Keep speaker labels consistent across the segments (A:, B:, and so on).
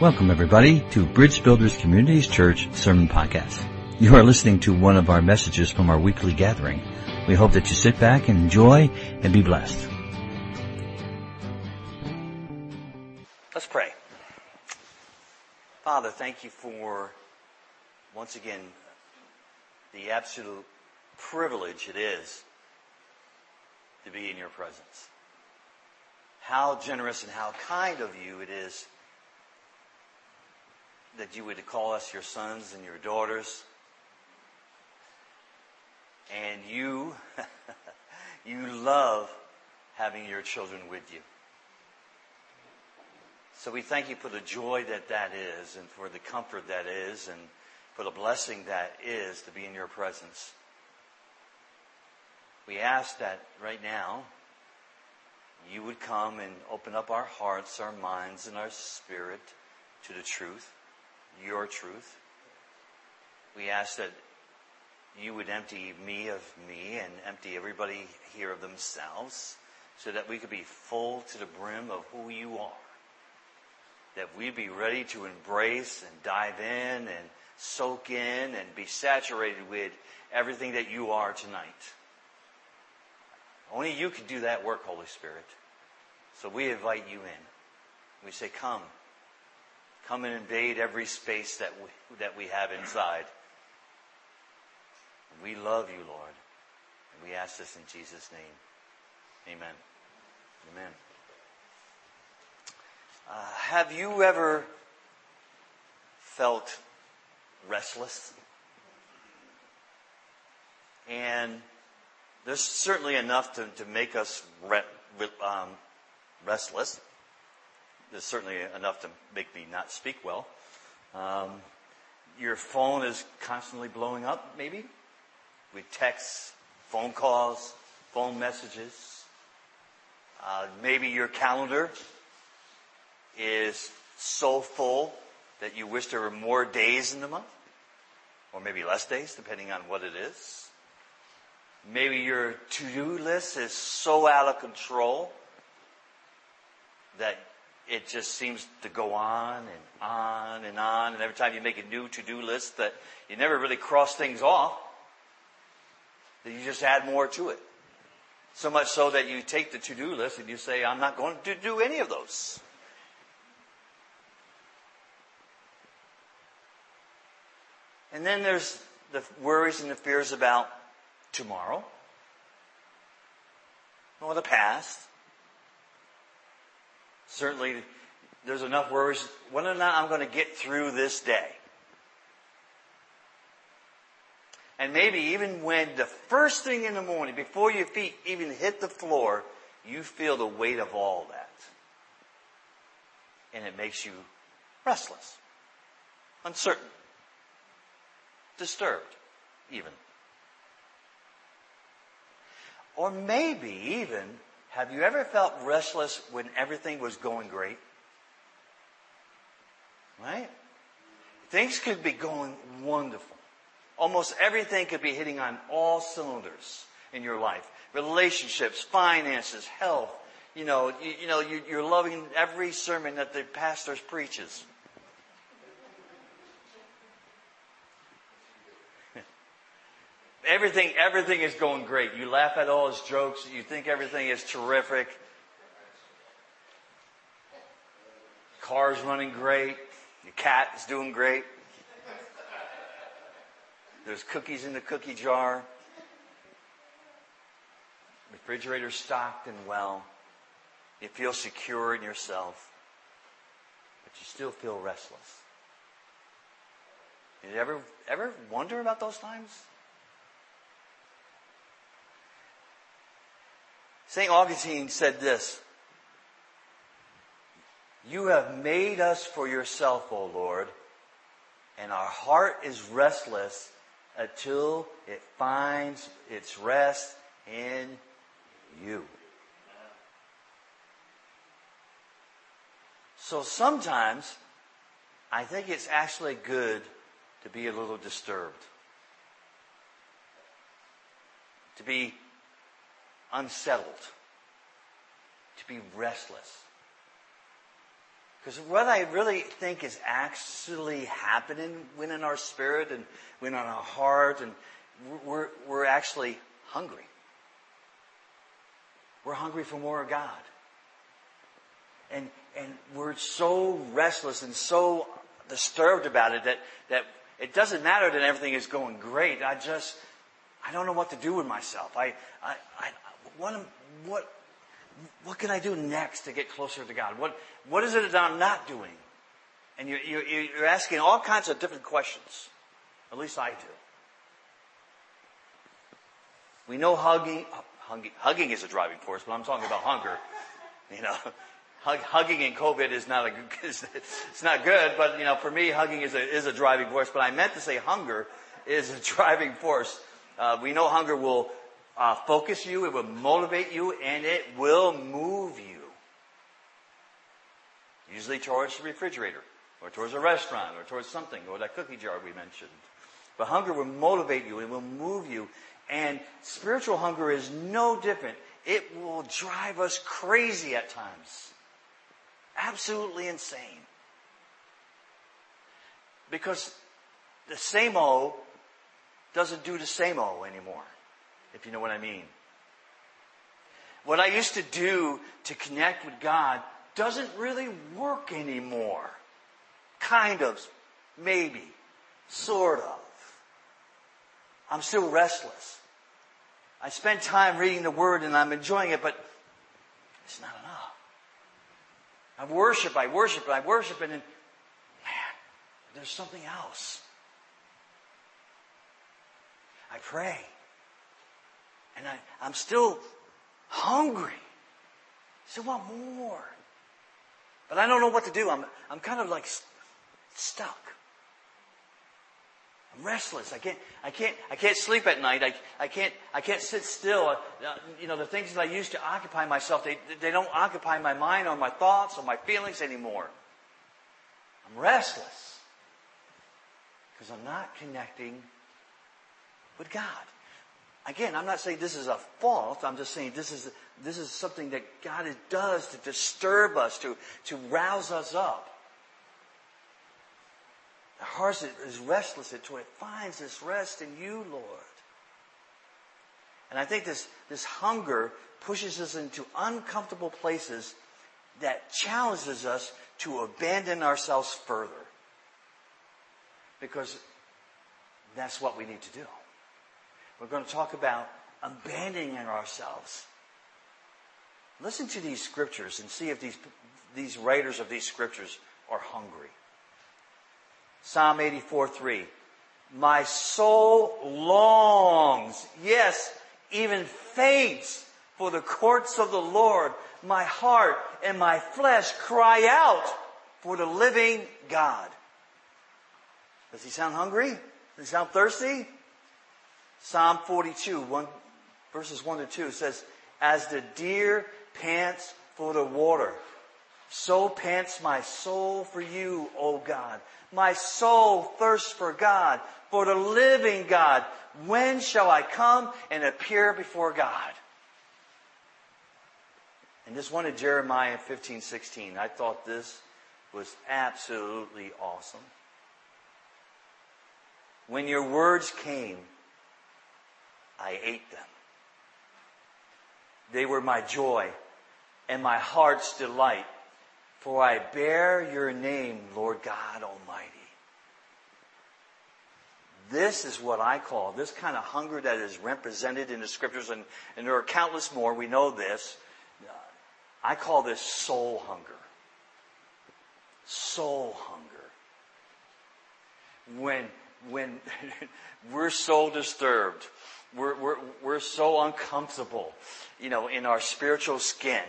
A: Welcome everybody to Bridge Builders Communities Church Sermon Podcast. You are listening to one of our messages from our weekly gathering. We hope that you sit back and enjoy and be blessed.
B: Let's pray. Father, thank you for once again the absolute privilege it is to be in your presence. How generous and how kind of you it is that you would call us your sons and your daughters. And you, you love having your children with you. So we thank you for the joy that that is and for the comfort that is and for the blessing that is to be in your presence. We ask that right now you would come and open up our hearts, our minds, and our spirit to the truth your truth. We ask that you would empty me of me and empty everybody here of themselves so that we could be full to the brim of who you are. That we'd be ready to embrace and dive in and soak in and be saturated with everything that you are tonight. Only you can do that work, Holy Spirit. So we invite you in. We say, come. Come and invade every space that we, that we have inside. We love you, Lord. And we ask this in Jesus' name. Amen. Amen. Uh, have you ever felt restless? And there's certainly enough to, to make us re, um, restless. There's certainly enough to make me not speak well. Um, your phone is constantly blowing up, maybe, with texts, phone calls, phone messages. Uh, maybe your calendar is so full that you wish there were more days in the month, or maybe less days, depending on what it is. Maybe your to-do list is so out of control that it just seems to go on and on and on. And every time you make a new to-do list that you never really cross things off, that you just add more to it. So much so that you take the to-do list and you say, I'm not going to do any of those. And then there's the worries and the fears about tomorrow or the past Certainly, there's enough worries whether or not I'm going to get through this day. And maybe even when the first thing in the morning, before your feet even hit the floor, you feel the weight of all that. And it makes you restless, uncertain, disturbed, even. Or maybe even have you ever felt restless when everything was going great? Right? Things could be going wonderful. Almost everything could be hitting on all cylinders in your life. Relationships, finances, health. You know, you, you know, you, you're loving every sermon that the pastor preaches. Everything, everything is going great. You laugh at all his jokes. You think everything is terrific. Car's running great. Your cat is doing great. There's cookies in the cookie jar. Refrigerator stocked and well. You feel secure in yourself. But you still feel restless. Did you ever, ever wonder about those times? St. Augustine said this You have made us for yourself, O Lord, and our heart is restless until it finds its rest in you. So sometimes I think it's actually good to be a little disturbed. To be unsettled, to be restless. Because what I really think is actually happening within our spirit and within our heart, and we're, we're actually hungry. We're hungry for more of God. And, and we're so restless and so disturbed about it that, that it doesn't matter that everything is going great. I just, I don't know what to do with myself. I, I, I what, what, what can I do next to get closer to God? What, what is it that I'm not doing? And you're, you're, you're asking all kinds of different questions. At least I do. We know hugging, hugging, hugging is a driving force, but I'm talking about hunger. You know, hug, hugging in COVID is not a it's not good, but you know, for me, hugging is a, is a driving force. But I meant to say hunger is a driving force. Uh, we know hunger will uh, focus you, it will motivate you, and it will move you. Usually towards the refrigerator, or towards a restaurant, or towards something, or that cookie jar we mentioned. But hunger will motivate you, it will move you, and spiritual hunger is no different. It will drive us crazy at times. Absolutely insane. Because the same O doesn't do the same O anymore if you know what I mean. What I used to do to connect with God doesn't really work anymore. Kind of, maybe, sort of. I'm still restless. I spend time reading the Word and I'm enjoying it, but it's not enough. I worship, I worship, I worship, and then, man, there's something else. I pray. And I, I'm still hungry. Still want more. But I don't know what to do. I'm, I'm kind of like stuck. I'm restless. I can't, I can't, I can't sleep at night. I, I can't, I can't sit still. Uh, you know, the things that I used to occupy myself, they, they don't occupy my mind or my thoughts or my feelings anymore. I'm restless. Because I'm not connecting with God. Again, I'm not saying this is a fault. I'm just saying this is, this is something that God does to disturb us, to, to rouse us up. The heart is restless until it finds its rest in you, Lord. And I think this, this hunger pushes us into uncomfortable places that challenges us to abandon ourselves further. Because that's what we need to do. We're going to talk about abandoning ourselves. Listen to these scriptures and see if these, these writers of these scriptures are hungry. Psalm 84 3. My soul longs, yes, even faints for the courts of the Lord. My heart and my flesh cry out for the living God. Does he sound hungry? Does he sound thirsty? Psalm 42, one, verses 1 to 2 says, As the deer pants for the water, so pants my soul for you, O God. My soul thirsts for God, for the living God. When shall I come and appear before God? And this one in Jeremiah 15, 16, I thought this was absolutely awesome. When your words came, I ate them. They were my joy and my heart's delight, for I bear your name, Lord God Almighty. This is what I call this kind of hunger that is represented in the scriptures, and, and there are countless more. We know this. I call this soul hunger. Soul hunger. When, when we're so disturbed we're, we're, we're so uncomfortable, you know, in our spiritual skin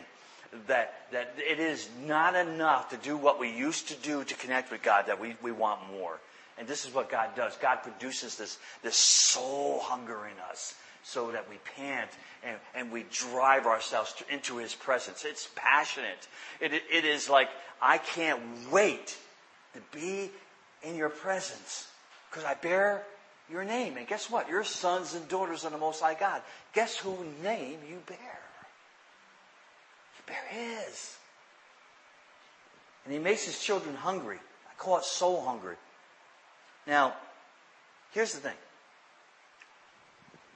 B: that, that it is not enough to do what we used to do to connect with God, that we, we want more. And this is what God does. God produces this, this soul hunger in us so that we pant and, and we drive ourselves to, into His presence. It's passionate. It, it is like, I can't wait to be in your presence because I bear your name. And guess what? You're sons and daughters of the Most High God. Guess whose name you bear? You bear His. And he makes his children hungry. I call it soul hungry. Now, here's the thing.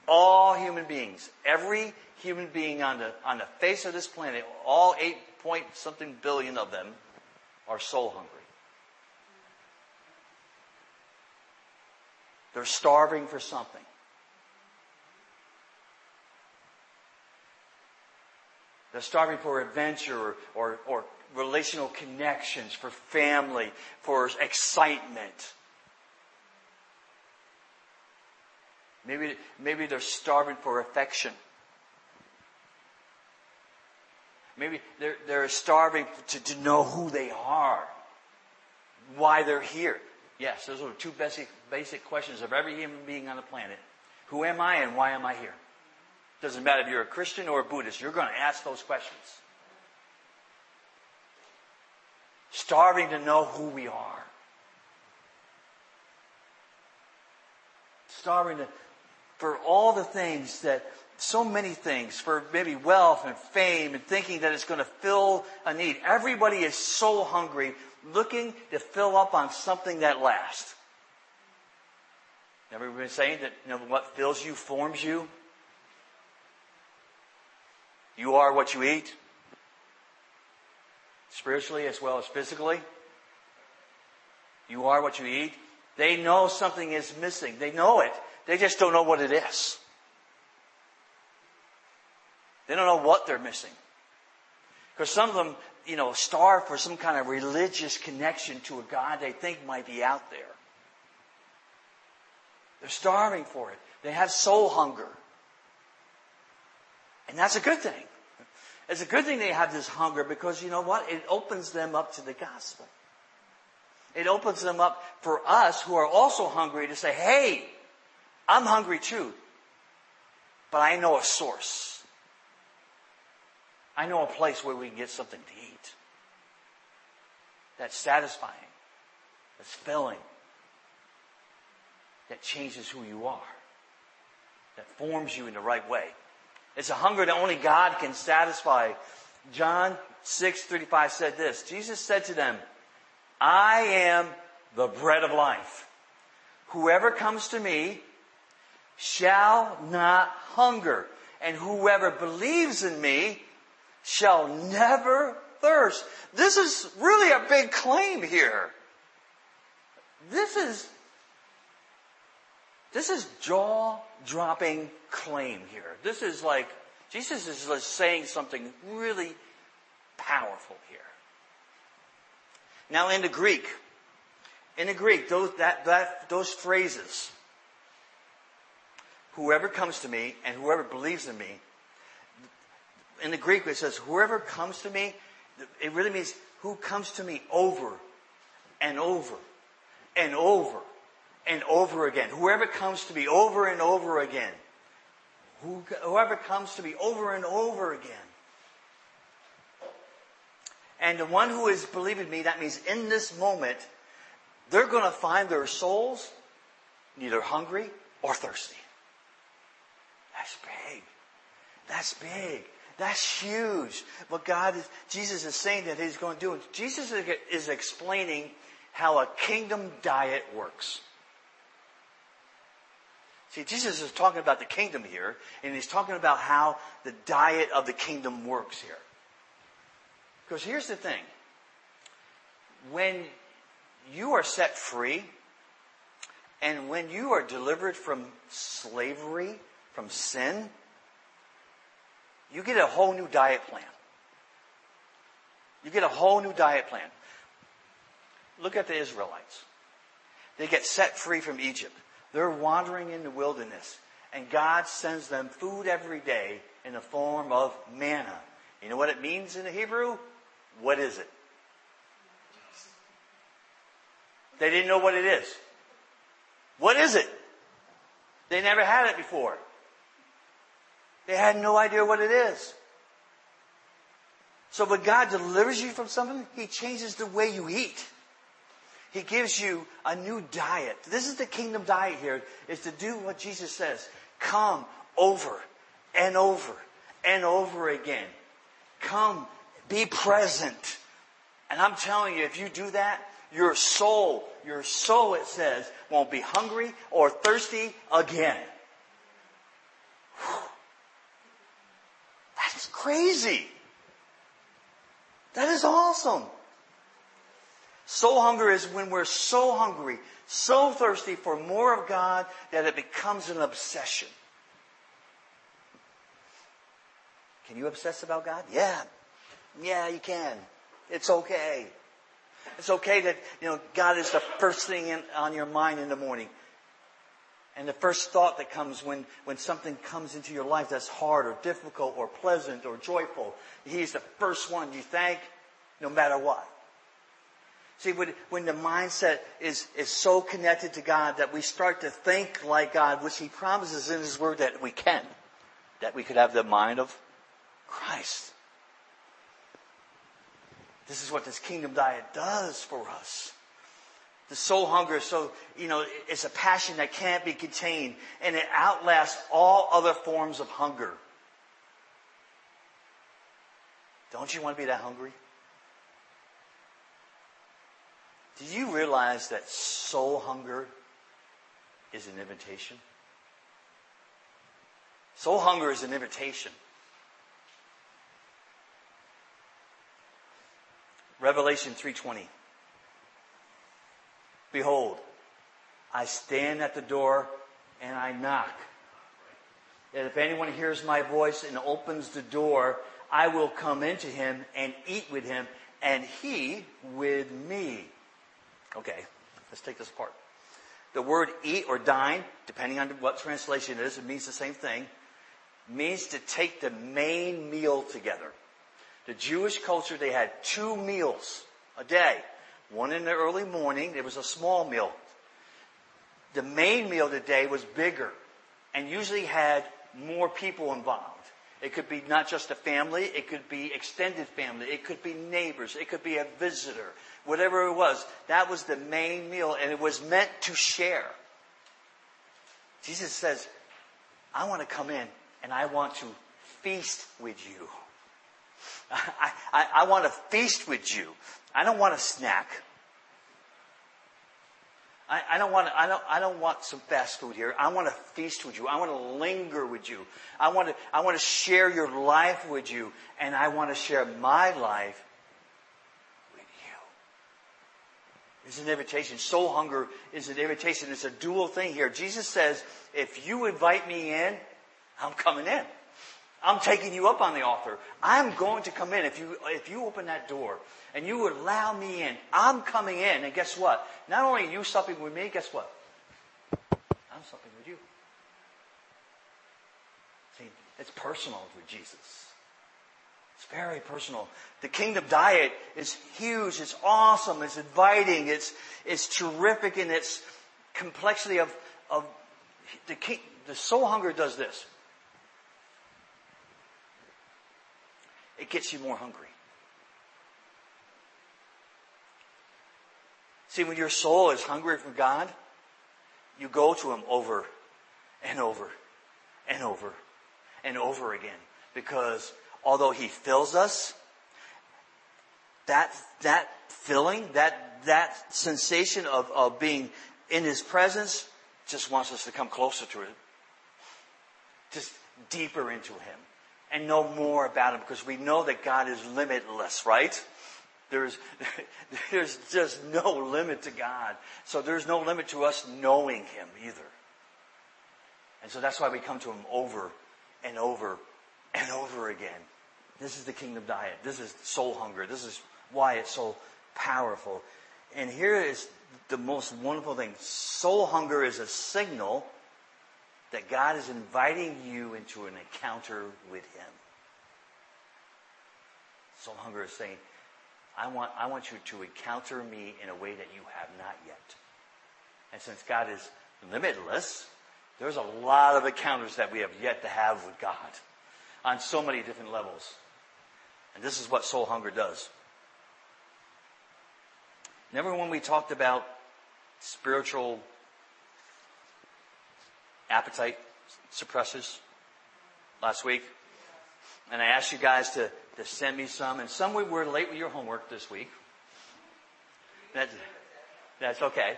B: All human beings, every human being on the, on the face of this planet, all eight point something billion of them are soul hungry. They're starving for something. They're starving for adventure or, or, or relational connections, for family, for excitement. Maybe, maybe they're starving for affection. Maybe they're, they're starving to, to know who they are, why they're here. Yes, those are two basic, basic questions of every human being on the planet. Who am I and why am I here? Doesn't matter if you're a Christian or a Buddhist, you're going to ask those questions. Starving to know who we are. Starving to, for all the things that, so many things, for maybe wealth and fame and thinking that it's going to fill a need. Everybody is so hungry, looking to fill up on something that lasts. Ever been saying that you know, what fills you forms you? You are what you eat, spiritually as well as physically. You are what you eat. They know something is missing. They know it. They just don't know what it is. They don't know what they're missing. Because some of them, you know, starve for some kind of religious connection to a God they think might be out there. They're starving for it. They have soul hunger. And that's a good thing. It's a good thing they have this hunger because you know what? It opens them up to the gospel. It opens them up for us who are also hungry to say, hey, I'm hungry too, but I know a source. I know a place where we can get something to eat that's satisfying, that's filling, that changes who you are, that forms you in the right way. It's a hunger that only God can satisfy. John 6:35 said this. Jesus said to them, "I am the bread of life. Whoever comes to me shall not hunger, and whoever believes in me shall never thirst." This is really a big claim here. This is this is jaw dropping claim here. This is like, Jesus is saying something really powerful here. Now in the Greek, in the Greek, those, that, that, those phrases, whoever comes to me and whoever believes in me, in the Greek it says, whoever comes to me, it really means who comes to me over and over and over and over again. Whoever comes to me over and over again. Whoever comes to me over and over again. And the one who is believing me, that means in this moment, they're going to find their souls neither hungry or thirsty. That's big. That's big. That's huge. What God is, Jesus is saying that He's going to do. Jesus is explaining how a kingdom diet works. See, Jesus is talking about the kingdom here, and he's talking about how the diet of the kingdom works here. Because here's the thing. When you are set free, and when you are delivered from slavery, from sin, you get a whole new diet plan. You get a whole new diet plan. Look at the Israelites. They get set free from Egypt. They're wandering in the wilderness, and God sends them food every day in the form of manna. You know what it means in the Hebrew? What is it? They didn't know what it is. What is it? They never had it before. They had no idea what it is. So when God delivers you from something, He changes the way you eat. He gives you a new diet. This is the kingdom diet here, is to do what Jesus says. Come over and over and over again. Come, be present. And I'm telling you, if you do that, your soul, your soul, it says, won't be hungry or thirsty again. That is crazy. That is awesome. Soul hunger is when we're so hungry, so thirsty for more of God that it becomes an obsession. Can you obsess about God? Yeah. Yeah, you can. It's okay. It's okay that, you know, God is the first thing in, on your mind in the morning. And the first thought that comes when, when something comes into your life that's hard or difficult or pleasant or joyful, He's the first one you thank no matter what. See, when, when the mindset is, is so connected to God that we start to think like God, which He promises in His Word that we can, that we could have the mind of Christ. This is what this kingdom diet does for us. The soul hunger so, you know, it's a passion that can't be contained and it outlasts all other forms of hunger. Don't you want to be that hungry? Do you realize that soul hunger is an invitation? Soul hunger is an invitation. Revelation 3:20. Behold, I stand at the door and I knock. And if anyone hears my voice and opens the door, I will come into him and eat with him and he with me. Okay, let's take this apart. The word eat or dine, depending on what translation it is, it means the same thing, means to take the main meal together. The Jewish culture, they had two meals a day. One in the early morning, it was a small meal. The main meal today was bigger and usually had more people involved. It could be not just a family, it could be extended family, it could be neighbors, it could be a visitor, whatever it was. That was the main meal and it was meant to share. Jesus says, I want to come in and I want to feast with you. I, I, I want to feast with you. I don't want a snack. I, I, don't want I don't I don't want some fast food here. I want to feast with you. I want to linger with you. I want to I want to share your life with you, and I want to share my life with you. It's an invitation. Soul hunger is an invitation. It's a dual thing here. Jesus says, if you invite me in, I'm coming in. I'm taking you up on the offer. I'm going to come in. If you, if you open that door and you allow me in, I'm coming in. And guess what? Not only are you supping with me, guess what? I'm supping with you. See, it's personal with Jesus. It's very personal. The kingdom diet is huge. It's awesome. It's inviting. It's, it's terrific in its complexity of, of the, king, the soul hunger does this. It gets you more hungry. See, when your soul is hungry for God, you go to Him over and over and over and over again. Because although He fills us, that, that filling, that, that sensation of, of being in His presence just wants us to come closer to it. Just deeper into Him and know more about Him because we know that God is limitless, right? There's, there's just no limit to God. So there's no limit to us knowing Him either. And so that's why we come to Him over and over and over again. This is the kingdom diet. This is soul hunger. This is why it's so powerful. And here is the most wonderful thing. Soul hunger is a signal that God is inviting you into an encounter with Him. Soul hunger is saying, I want, I want you to encounter me in a way that you have not yet. And since God is limitless, there's a lot of encounters that we have yet to have with God on so many different levels. And this is what soul hunger does. Remember when we talked about spiritual appetite suppressors last week. And I asked you guys to, to send me some, and some we were late with your homework this week. That's, that's okay.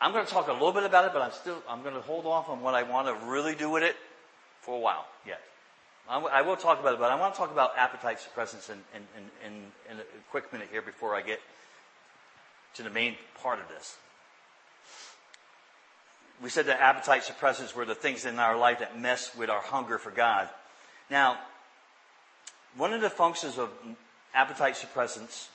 B: I'm going to talk a little bit about it, but I'm still, I'm going to hold off on what I want to really do with it for a while yet. I will talk about it, but I want to talk about appetite suppressants in, in, in, in, a quick minute here before I get to the main part of this. We said that appetite suppressants were the things in our life that mess with our hunger for God. Now, one of the functions of appetite suppressants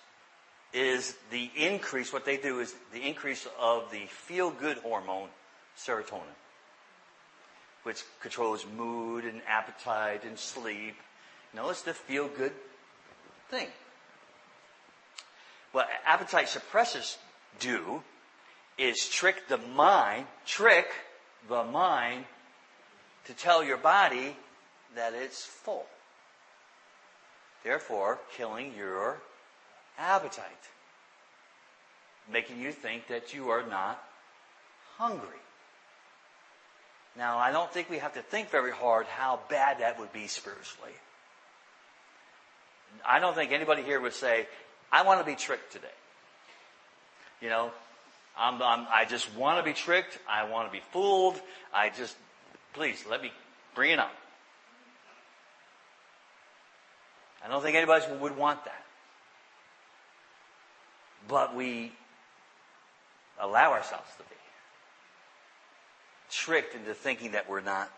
B: is the increase, what they do is the increase of the feel good hormone, serotonin, which controls mood and appetite and sleep. Know, it's the feel good thing. What appetite suppressors do is trick the mind, trick the mind to tell your body that it's full. Therefore, killing your appetite. Making you think that you are not hungry. Now, I don't think we have to think very hard how bad that would be spiritually. I don't think anybody here would say, I want to be tricked today. You know, I'm, I'm, i just want to be tricked. I want to be fooled. I just, please, let me bring it on. I don't think anybody would want that. But we allow ourselves to be tricked into thinking that we're not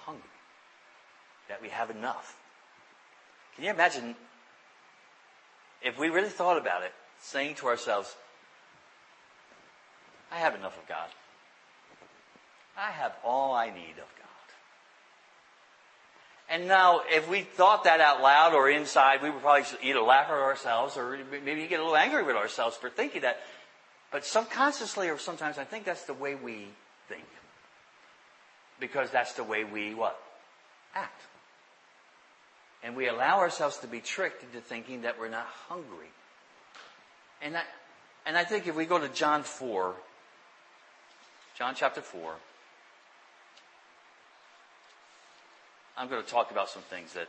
B: hungry, that we have enough. Can you imagine if we really thought about it, saying to ourselves, I have enough of God. I have all I need of God. And now, if we thought that out loud or inside, we would probably either laugh at ourselves or maybe get a little angry with ourselves for thinking that. But subconsciously or sometimes I think that's the way we think. Because that's the way we what? Act. And we allow ourselves to be tricked into thinking that we're not hungry. And I, and I think if we go to John 4, John chapter 4, I'm going to talk about some things that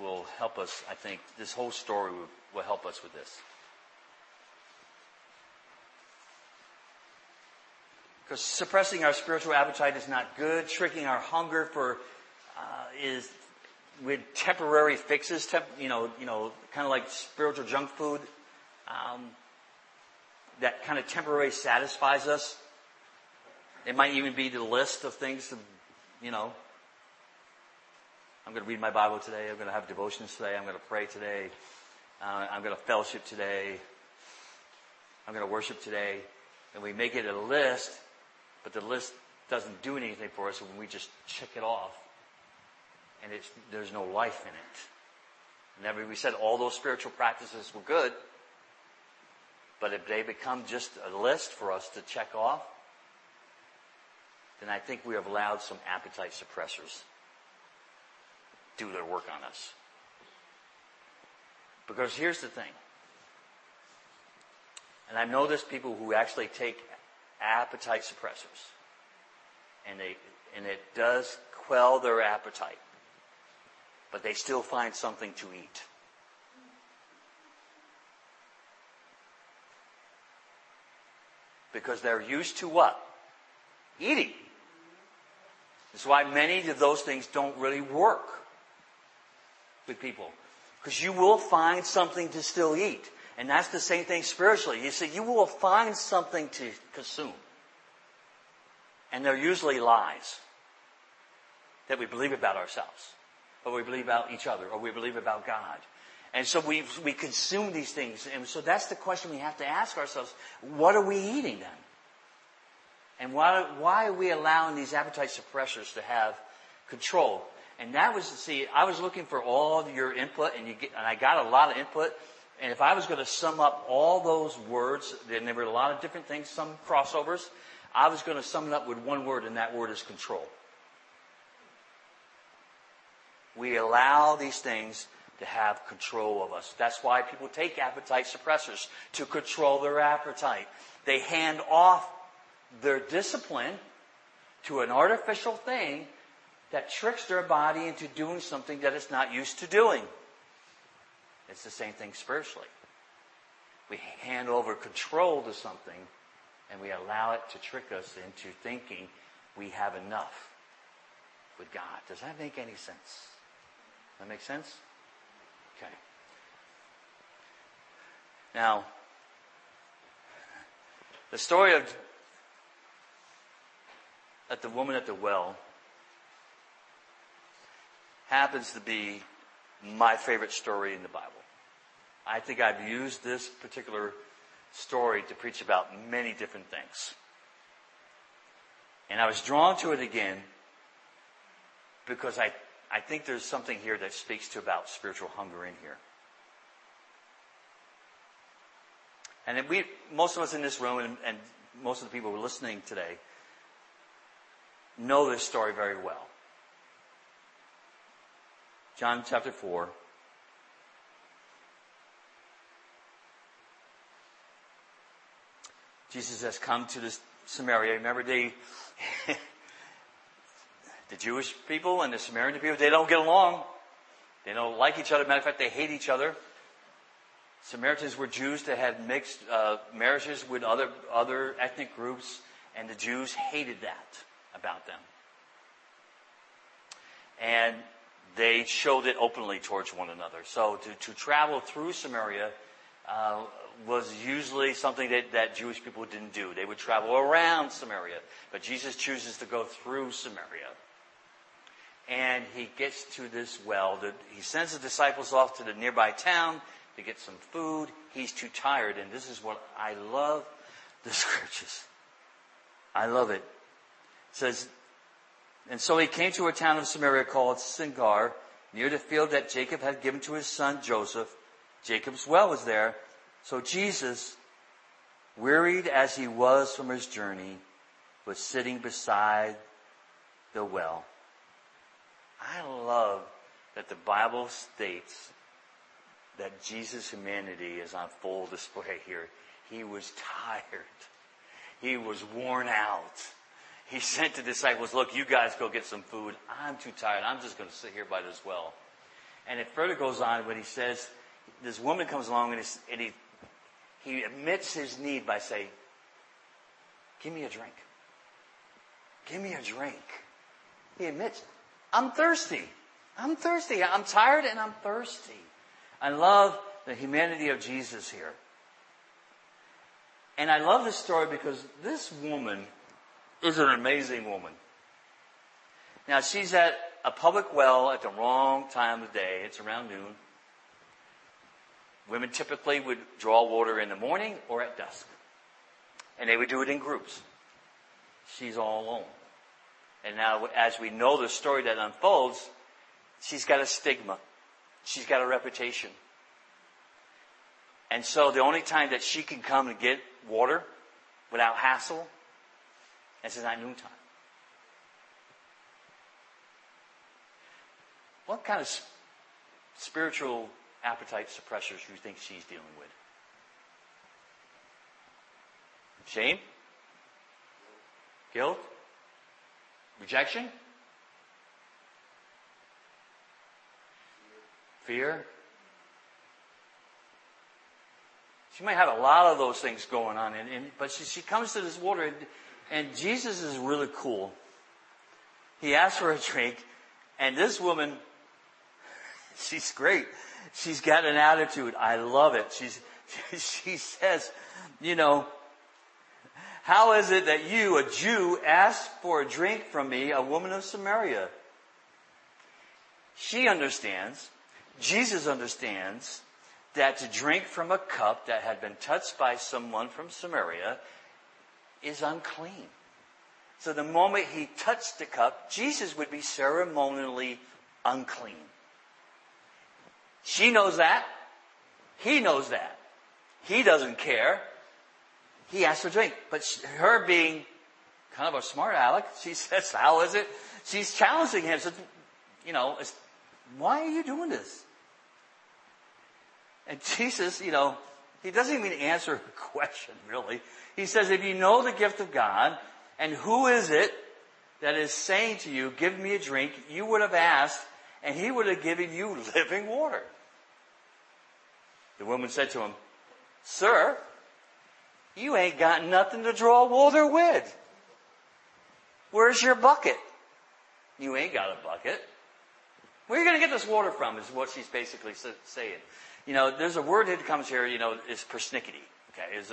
B: will help us, I think, this whole story will, will help us with this. Because suppressing our spiritual appetite is not good. Tricking our hunger for uh, is with temporary fixes, temp, you know, you know, kind of like spiritual junk food. Um, that kind of temporarily satisfies us. It might even be the list of things to, you know, I'm going to read my Bible today. I'm going to have devotions today. I'm going to pray today. Uh, I'm going to fellowship today. I'm going to worship today. And we make it a list, but the list doesn't do anything for us when we just check it off. And there's no life in it. Never, we said all those spiritual practices were good, but if they become just a list for us to check off, then I think we have allowed some appetite suppressors do their work on us. Because here's the thing. And I know there's people who actually take appetite suppressors and they, and it does quell their appetite, but they still find something to eat. Because they're used to what? Eating. That's why many of those things don't really work with people. Because you will find something to still eat. And that's the same thing spiritually. You see, you will find something to consume. And they're usually lies that we believe about ourselves, or we believe about each other, or we believe about God. And so we, we consume these things. And so that's the question we have to ask ourselves. What are we eating then? And why, why are we allowing these appetite suppressors to have control? And that was, see, I was looking for all your input and you get, and I got a lot of input. And if I was going to sum up all those words, and there were a lot of different things, some crossovers, I was going to sum it up with one word and that word is control. We allow these things to have control of us. That's why people take appetite suppressors to control their appetite. They hand off their discipline to an artificial thing that tricks their body into doing something that it's not used to doing. It's the same thing spiritually. we hand over control to something and we allow it to trick us into thinking we have enough with God. Does that make any sense? That make sense? Okay. Now, the story of at the woman at the well happens to be my favorite story in the Bible. I think I've used this particular story to preach about many different things. And I was drawn to it again because I, I think there's something here that speaks to about spiritual hunger in here. And we, most of us in this room and, and most of the people who are listening today know this story very well. John chapter 4. Jesus has come to this Samaria. Remember they, the Jewish people and the Samaritan people, they don't get along. They don't like each other. Matter of fact, they hate each other. Samaritans were Jews that had mixed uh, marriages with other other ethnic groups, and the Jews hated that about them. And they showed it openly towards one another. So to, to travel through Samaria uh, was usually something that, that Jewish people didn't do. They would travel around Samaria, but Jesus chooses to go through Samaria. And he gets to this well. He sends the disciples off to the nearby town to get some food. He's too tired, and this is what I love the scriptures. I love it. Says, and so he came to a town of Samaria called Sychar, near the field that Jacob had given to his son Joseph. Jacob's well was there. So Jesus, wearied as he was from his journey, was sitting beside the well. I love that the Bible states that Jesus' humanity is on full display here. He was tired. He was worn out he sent the disciples, look, you guys go get some food. I'm too tired. I'm just going to sit here by this well. And it further goes on when he says, this woman comes along and, and he, he admits his need by saying, give me a drink. Give me a drink. He admits, I'm thirsty. I'm thirsty. I'm tired and I'm thirsty. I love the humanity of Jesus here. And I love this story because this woman is an amazing woman. Now she's at a public well at the wrong time of day. It's around noon. Women typically would draw water in the morning or at dusk. And they would do it in groups. She's all alone. And now as we know the story that unfolds, she's got a stigma. She's got a reputation. And so the only time that she can come and get water without hassle this is at noontime. What kind of spiritual appetite suppressors do you think she's dealing with? Shame? Guilt? Rejection? Fear? She might have a lot of those things going on, and, and but she, she comes to this water, and Jesus is really cool. He asks for a drink, and this woman, she's great. She's got an attitude. I love it. She's, she says, you know, how is it that you, a Jew, ask for a drink from me, a woman of Samaria? She understands, Jesus understands, that to drink from a cup that had been touched by someone from Samaria is unclean. So the moment he touched the cup, Jesus would be ceremonially unclean. She knows that. He knows that. He doesn't care. He asks for a drink. But her being kind of a smart aleck, she says, how is it? She's challenging him. Says, you know, why are you doing this? And Jesus, you know, he doesn't even answer her question, really. He says, if you know the gift of God, and who is it that is saying to you, give me a drink, you would have asked, and he would have given you living water. The woman said to him, Sir, you ain't got nothing to draw water with. Where's your bucket? You ain't got a bucket. Where are you going to get this water from is what she's basically saying. You know, there's a word that comes here, you know, is persnickety. Okay, is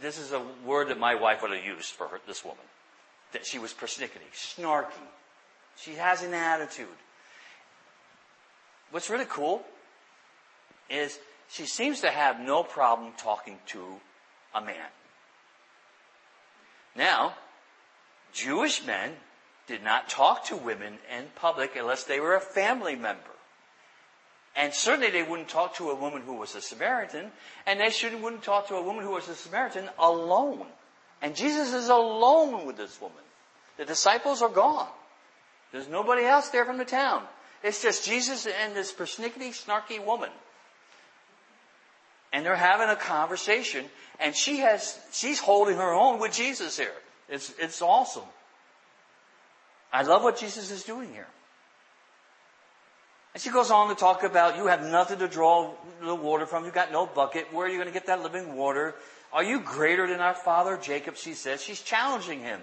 B: this is a word that my wife would have used for her, this woman. That she was persnickety, snarky. She has an attitude. What's really cool is she seems to have no problem talking to a man. Now, Jewish men did not talk to women in public unless they were a family member. And certainly they wouldn't talk to a woman who was a Samaritan, and they shouldn't wouldn't talk to a woman who was a Samaritan alone. And Jesus is alone with this woman. The disciples are gone. There's nobody else there from the town. It's just Jesus and this persnickety, snarky woman. And they're having a conversation, and she has, she's holding her own with Jesus here. It's, it's awesome. I love what Jesus is doing here. And she goes on to talk about you have nothing to draw the water from. You got no bucket. Where are you going to get that living water? Are you greater than our father Jacob? She says. She's challenging him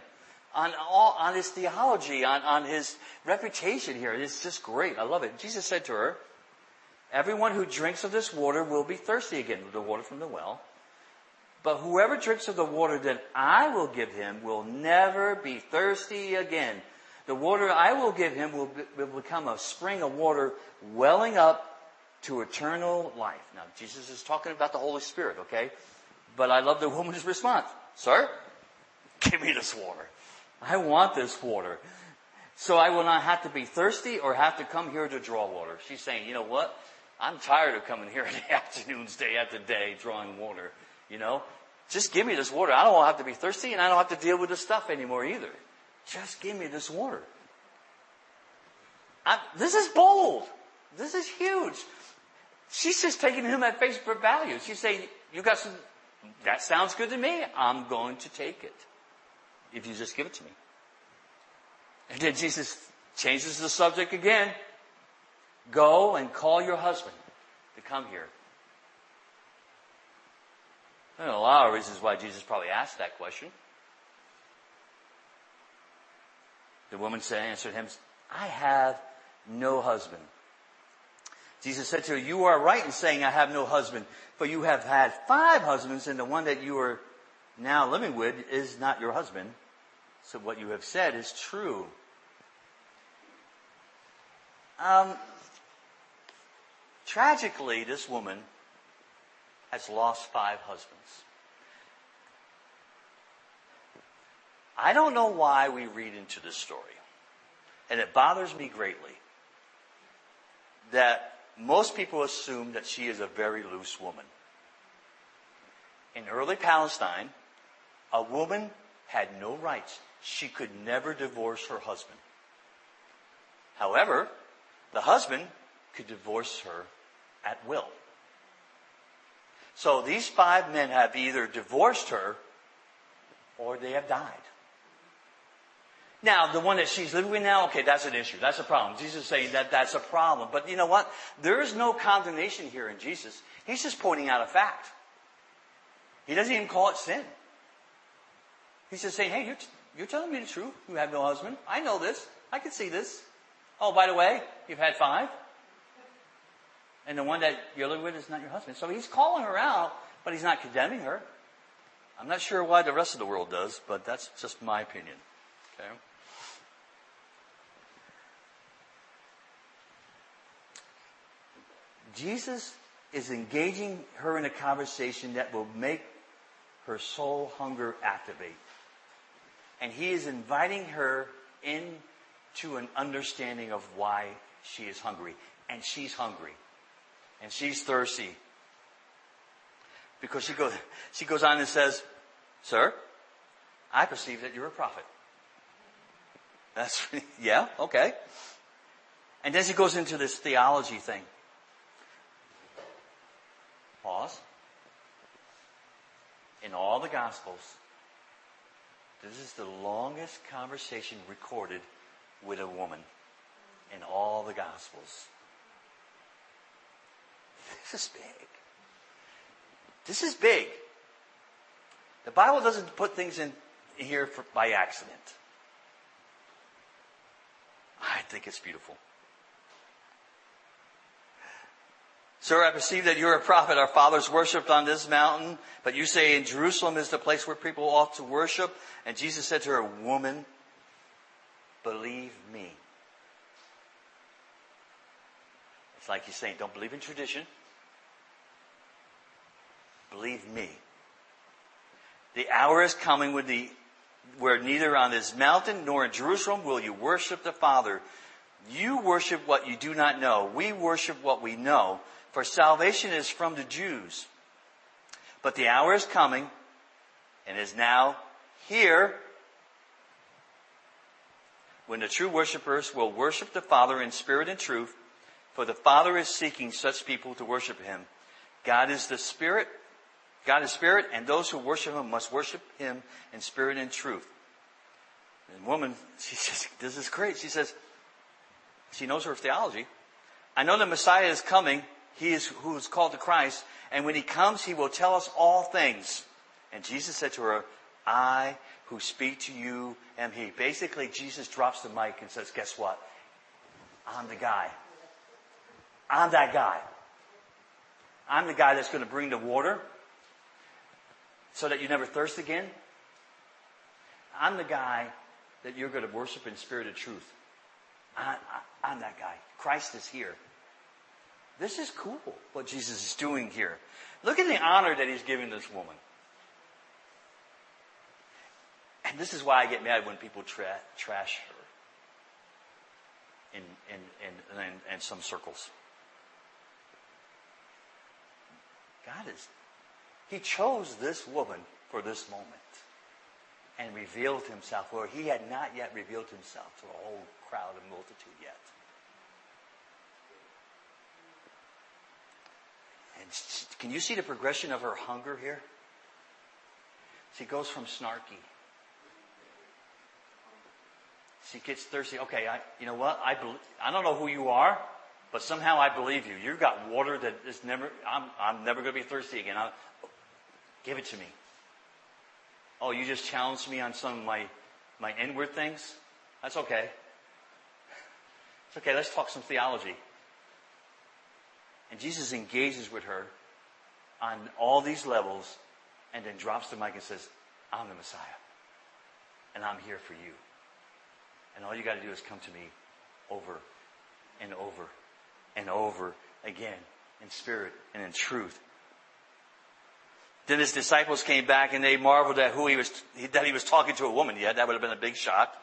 B: on all, on his theology, on, on his reputation here. It's just great. I love it. Jesus said to her, everyone who drinks of this water will be thirsty again, the water from the well. But whoever drinks of the water that I will give him will never be thirsty again. The water I will give him will, be, will become a spring of water welling up to eternal life. Now, Jesus is talking about the Holy Spirit, okay? But I love the woman's response. Sir, give me this water. I want this water. So I will not have to be thirsty or have to come here to draw water. She's saying, you know what? I'm tired of coming here in the afternoons, day after day, drawing water. You know? Just give me this water. I don't have to be thirsty and I don't have to deal with this stuff anymore either. Just give me this water. I, this is bold. This is huge. She's just taking him at face value. She's saying, you got some, that sounds good to me. I'm going to take it. If you just give it to me. And then Jesus changes the subject again. Go and call your husband to come here. There are a lot of reasons why Jesus probably asked that question. The woman said, answered him, I have no husband. Jesus said to her, you are right in saying I have no husband, for you have had five husbands and the one that you are now living with is not your husband. So what you have said is true. Um, tragically, this woman has lost five husbands. I don't know why we read into this story. And it bothers me greatly that most people assume that she is a very loose woman. In early Palestine, a woman had no rights. She could never divorce her husband. However, the husband could divorce her at will. So these five men have either divorced her or they have died. Now, the one that she's living with now, okay, that's an issue. That's a problem. Jesus is saying that that's a problem. But you know what? There is no condemnation here in Jesus. He's just pointing out a fact. He doesn't even call it sin. He's just saying, hey, you're, t- you're telling me the truth. You have no husband. I know this. I can see this. Oh, by the way, you've had five. And the one that you're living with is not your husband. So he's calling her out, but he's not condemning her. I'm not sure why the rest of the world does, but that's just my opinion. Okay? Jesus is engaging her in a conversation that will make her soul hunger activate. And he is inviting her into an understanding of why she is hungry. And she's hungry. And she's thirsty. Because she goes, she goes on and says, Sir, I perceive that you're a prophet. That's, yeah, okay. And then she goes into this theology thing. Pause. In all the Gospels, this is the longest conversation recorded with a woman in all the Gospels. This is big. This is big. The Bible doesn't put things in here for, by accident. I think it's beautiful. Sir, I perceive that you're a prophet. Our fathers worshipped on this mountain, but you say in Jerusalem is the place where people ought to worship. And Jesus said to her, woman, believe me. It's like he's saying, don't believe in tradition. Believe me. The hour is coming when the, where neither on this mountain nor in Jerusalem will you worship the Father. You worship what you do not know. We worship what we know for salvation is from the Jews. But the hour is coming and is now here when the true worshippers will worship the Father in spirit and truth, for the Father is seeking such people to worship Him. God is the Spirit, God is Spirit, and those who worship Him must worship Him in spirit and truth. And woman, she says, this is great. She says, she knows her theology. I know the Messiah is coming, he is who is called to Christ. And when he comes, he will tell us all things. And Jesus said to her, I who speak to you am he. Basically, Jesus drops the mic and says, guess what? I'm the guy. I'm that guy. I'm the guy that's going to bring the water so that you never thirst again. I'm the guy that you're going to worship in spirit and truth. I, am that guy. Christ is here. This is cool what Jesus is doing here. Look at the honor that he's giving this woman. And this is why I get mad when people tra- trash her in, in, in, in, in some circles. God is, He chose this woman for this moment and revealed Himself where He had not yet revealed Himself to a whole crowd and multitude yet. And can you see the progression of her hunger here? She goes from snarky. She gets thirsty. Okay, I, you know what? I, be, I don't know who you are, but somehow I believe you. You've got water that is never, I'm, I'm never going to be thirsty again. i give it to me. Oh, you just challenged me on some of my, my inward things? That's okay. It's okay. Let's talk some theology. And Jesus engages with her on all these levels and then drops the mic and says, I'm the Messiah. And I'm here for you. And all you got to do is come to me over and over and over again in spirit and in truth. Then his disciples came back and they marveled at who he was, that he was talking to a woman yet. That would have been a big shock.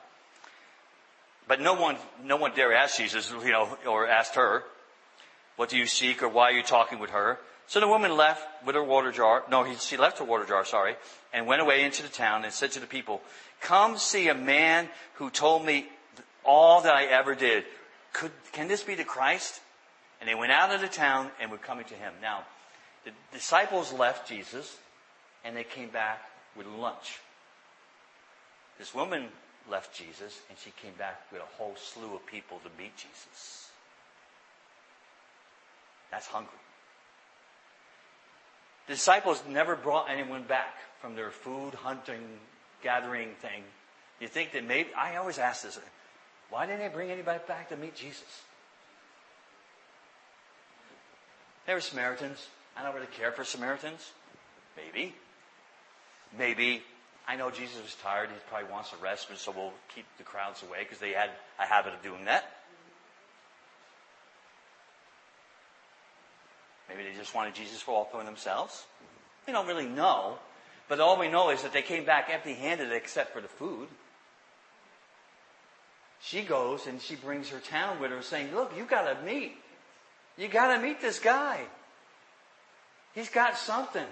B: But no one, no one dare ask Jesus, you know, or asked her. What do you seek or why are you talking with her? So the woman left with her water jar. No, he, she left her water jar, sorry, and went away into the town and said to the people, come see a man who told me all that I ever did. Could, can this be the Christ? And they went out of the town and were coming to him. Now, the disciples left Jesus and they came back with lunch. This woman left Jesus and she came back with a whole slew of people to meet Jesus. That's hungry. The disciples never brought anyone back from their food hunting, gathering thing. You think that maybe, I always ask this, why didn't they bring anybody back to meet Jesus? They were Samaritans. I don't really care for Samaritans. Maybe. Maybe. I know Jesus was tired. He probably wants a rest, so we'll keep the crowds away because they had a habit of doing that. Maybe they just wanted Jesus for all for themselves. We don't really know. But all we know is that they came back empty handed except for the food. She goes and she brings her town with her saying, look, you gotta meet. You gotta meet this guy. He's got something.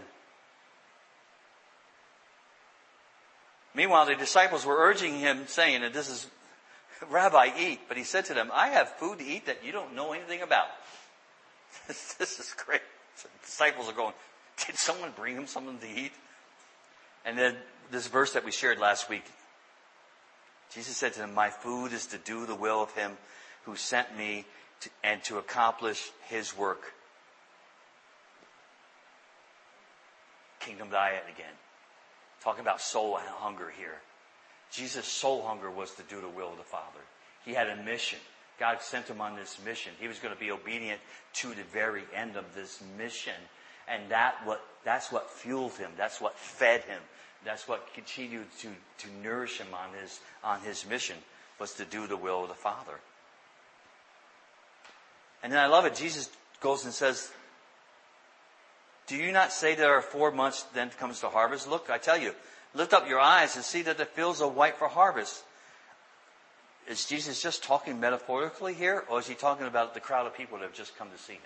B: Meanwhile, the disciples were urging him saying that this is, Rabbi, eat. But he said to them, I have food to eat that you don't know anything about. This, is great. So the disciples are going, did someone bring him something to eat? And then this verse that we shared last week, Jesus said to them, my food is to do the will of him who sent me to, and to accomplish his work. kingdom diet again. Talking about soul hunger here. Jesus' soul hunger was to do the will of the Father. He had a mission. God sent him on this mission. He was going to be obedient to the very end of this mission. And that what, that's what fueled him. That's what fed him. That's what continued to, to nourish him on his, on his mission was to do the will of the Father. And then I love it. Jesus goes and says, do you not say there are four months then comes the harvest? Look, I tell you, lift up your eyes and see that the fields are white for harvest. Is Jesus just talking metaphorically here, or is he talking about the crowd of people that have just come to see him?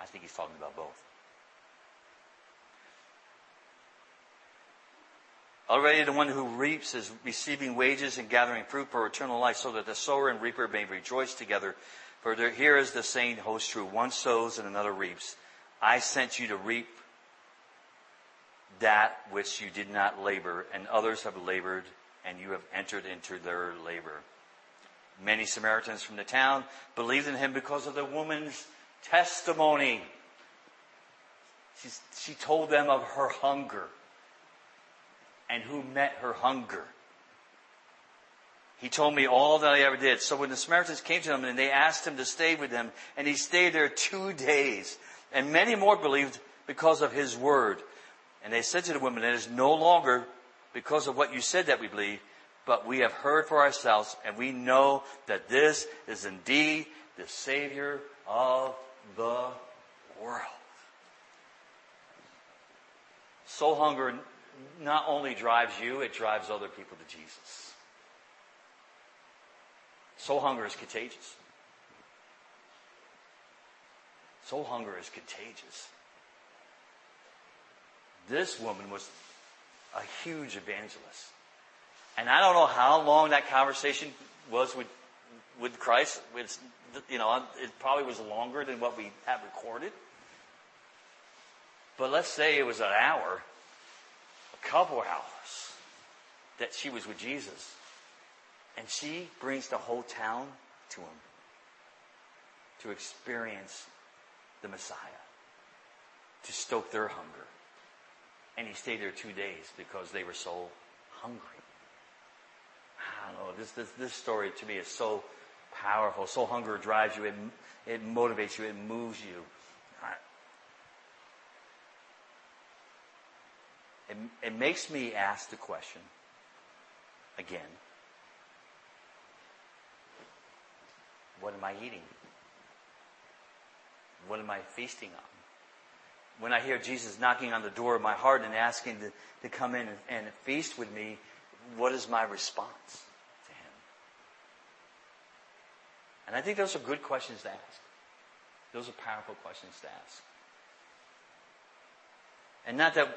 B: I think he's talking about both. Already the one who reaps is receiving wages and gathering fruit for eternal life so that the sower and reaper may rejoice together. For there, here is the saying holds true. One sows and another reaps. I sent you to reap that which you did not labor and others have labored and you have entered into their labor. Many Samaritans from the town believed in him because of the woman's testimony. She, she told them of her hunger and who met her hunger. He told me all that I ever did. So when the Samaritans came to him and they asked him to stay with them, and he stayed there two days, and many more believed because of his word. And they said to the women, it is no longer because of what you said that we believe, but we have heard for ourselves, and we know that this is indeed the Savior of the world. Soul hunger not only drives you, it drives other people to Jesus. Soul hunger is contagious. Soul hunger is contagious. This woman was a huge evangelist. And I don't know how long that conversation was with, with Christ. It's, you know, it probably was longer than what we have recorded. But let's say it was an hour a couple hours that she was with Jesus. And she brings the whole town to him to experience the Messiah, to stoke their hunger. And he stayed there two days because they were so hungry. I don't know, this, this, this story to me is so powerful. So hunger drives you, it, it motivates you, it moves you. it, it makes me ask the question again what am I eating? What am I feasting on? When I hear Jesus knocking on the door of my heart and asking to, to come in and, and feast with me, what is my response to Him? And I think those are good questions to ask. Those are powerful questions to ask. And not that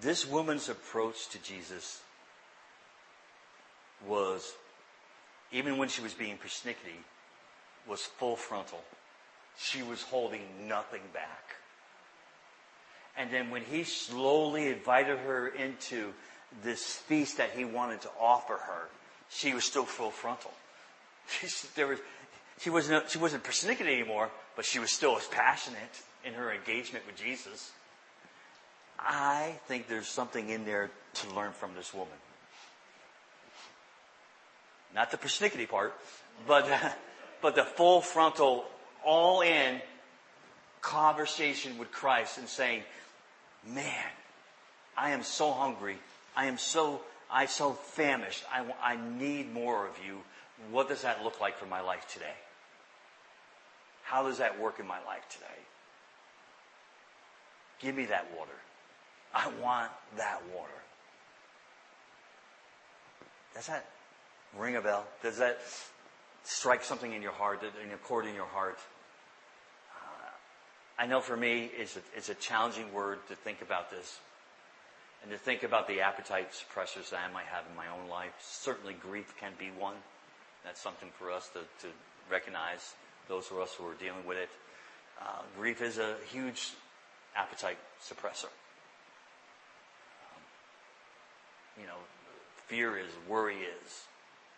B: This woman's approach to Jesus was, even when she was being persnickety, was full frontal. She was holding nothing back. And then when he slowly invited her into this feast that he wanted to offer her, she was still full frontal. She, there was, she wasn't, she wasn't persnickety anymore, but she was still as passionate in her engagement with Jesus. I think there's something in there to learn from this woman. Not the persnickety part, but, but the full frontal, all in conversation with Christ and saying, man, I am so hungry. I am so, I so famished. I, I need more of you. What does that look like for my life today? How does that work in my life today? Give me that water. I want that water. Does that ring a bell? Does that strike something in your heart, in a chord in your heart? Uh, I know for me, it's a, it's a challenging word to think about this and to think about the appetite suppressors that I might have in my own life. Certainly grief can be one. That's something for us to, to recognize, those of us who are dealing with it. Uh, grief is a huge appetite suppressor. You know, fear is, worry is.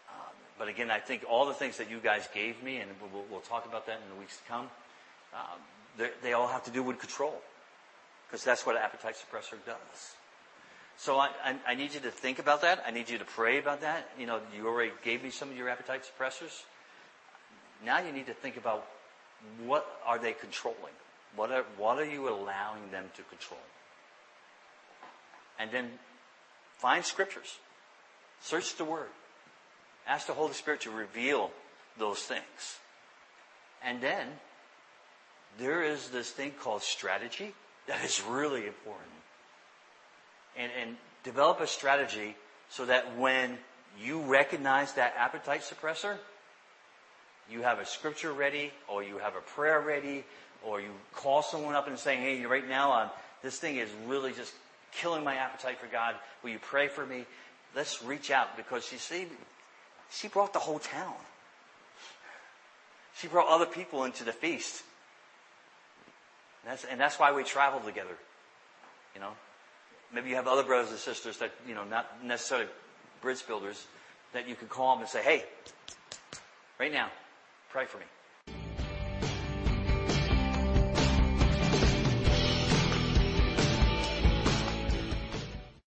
B: Um, but again, I think all the things that you guys gave me, and we'll, we'll talk about that in the weeks to come, um, they all have to do with control. Because that's what appetite suppressor does. So I, I, I, need you to think about that. I need you to pray about that. You know, you already gave me some of your appetite suppressors. Now you need to think about what are they controlling? What are, what are you allowing them to control? And then find scriptures. Search the Word. Ask the Holy Spirit to reveal those things. And then there is this thing called strategy that is really important. And, and develop a strategy so that when you recognize that appetite suppressor, you have a scripture ready, or you have a prayer ready, or you call someone up and say, hey, right now I'm, this thing is really just killing my appetite for God. Will you pray for me? Let's reach out because you see, she brought the whole town. She brought other people into the feast. And that's, and that's why we travel together. You know, maybe you have other brothers and sisters that, you know, not necessarily bridge builders that you can call them and say, hey, right now, pray for me.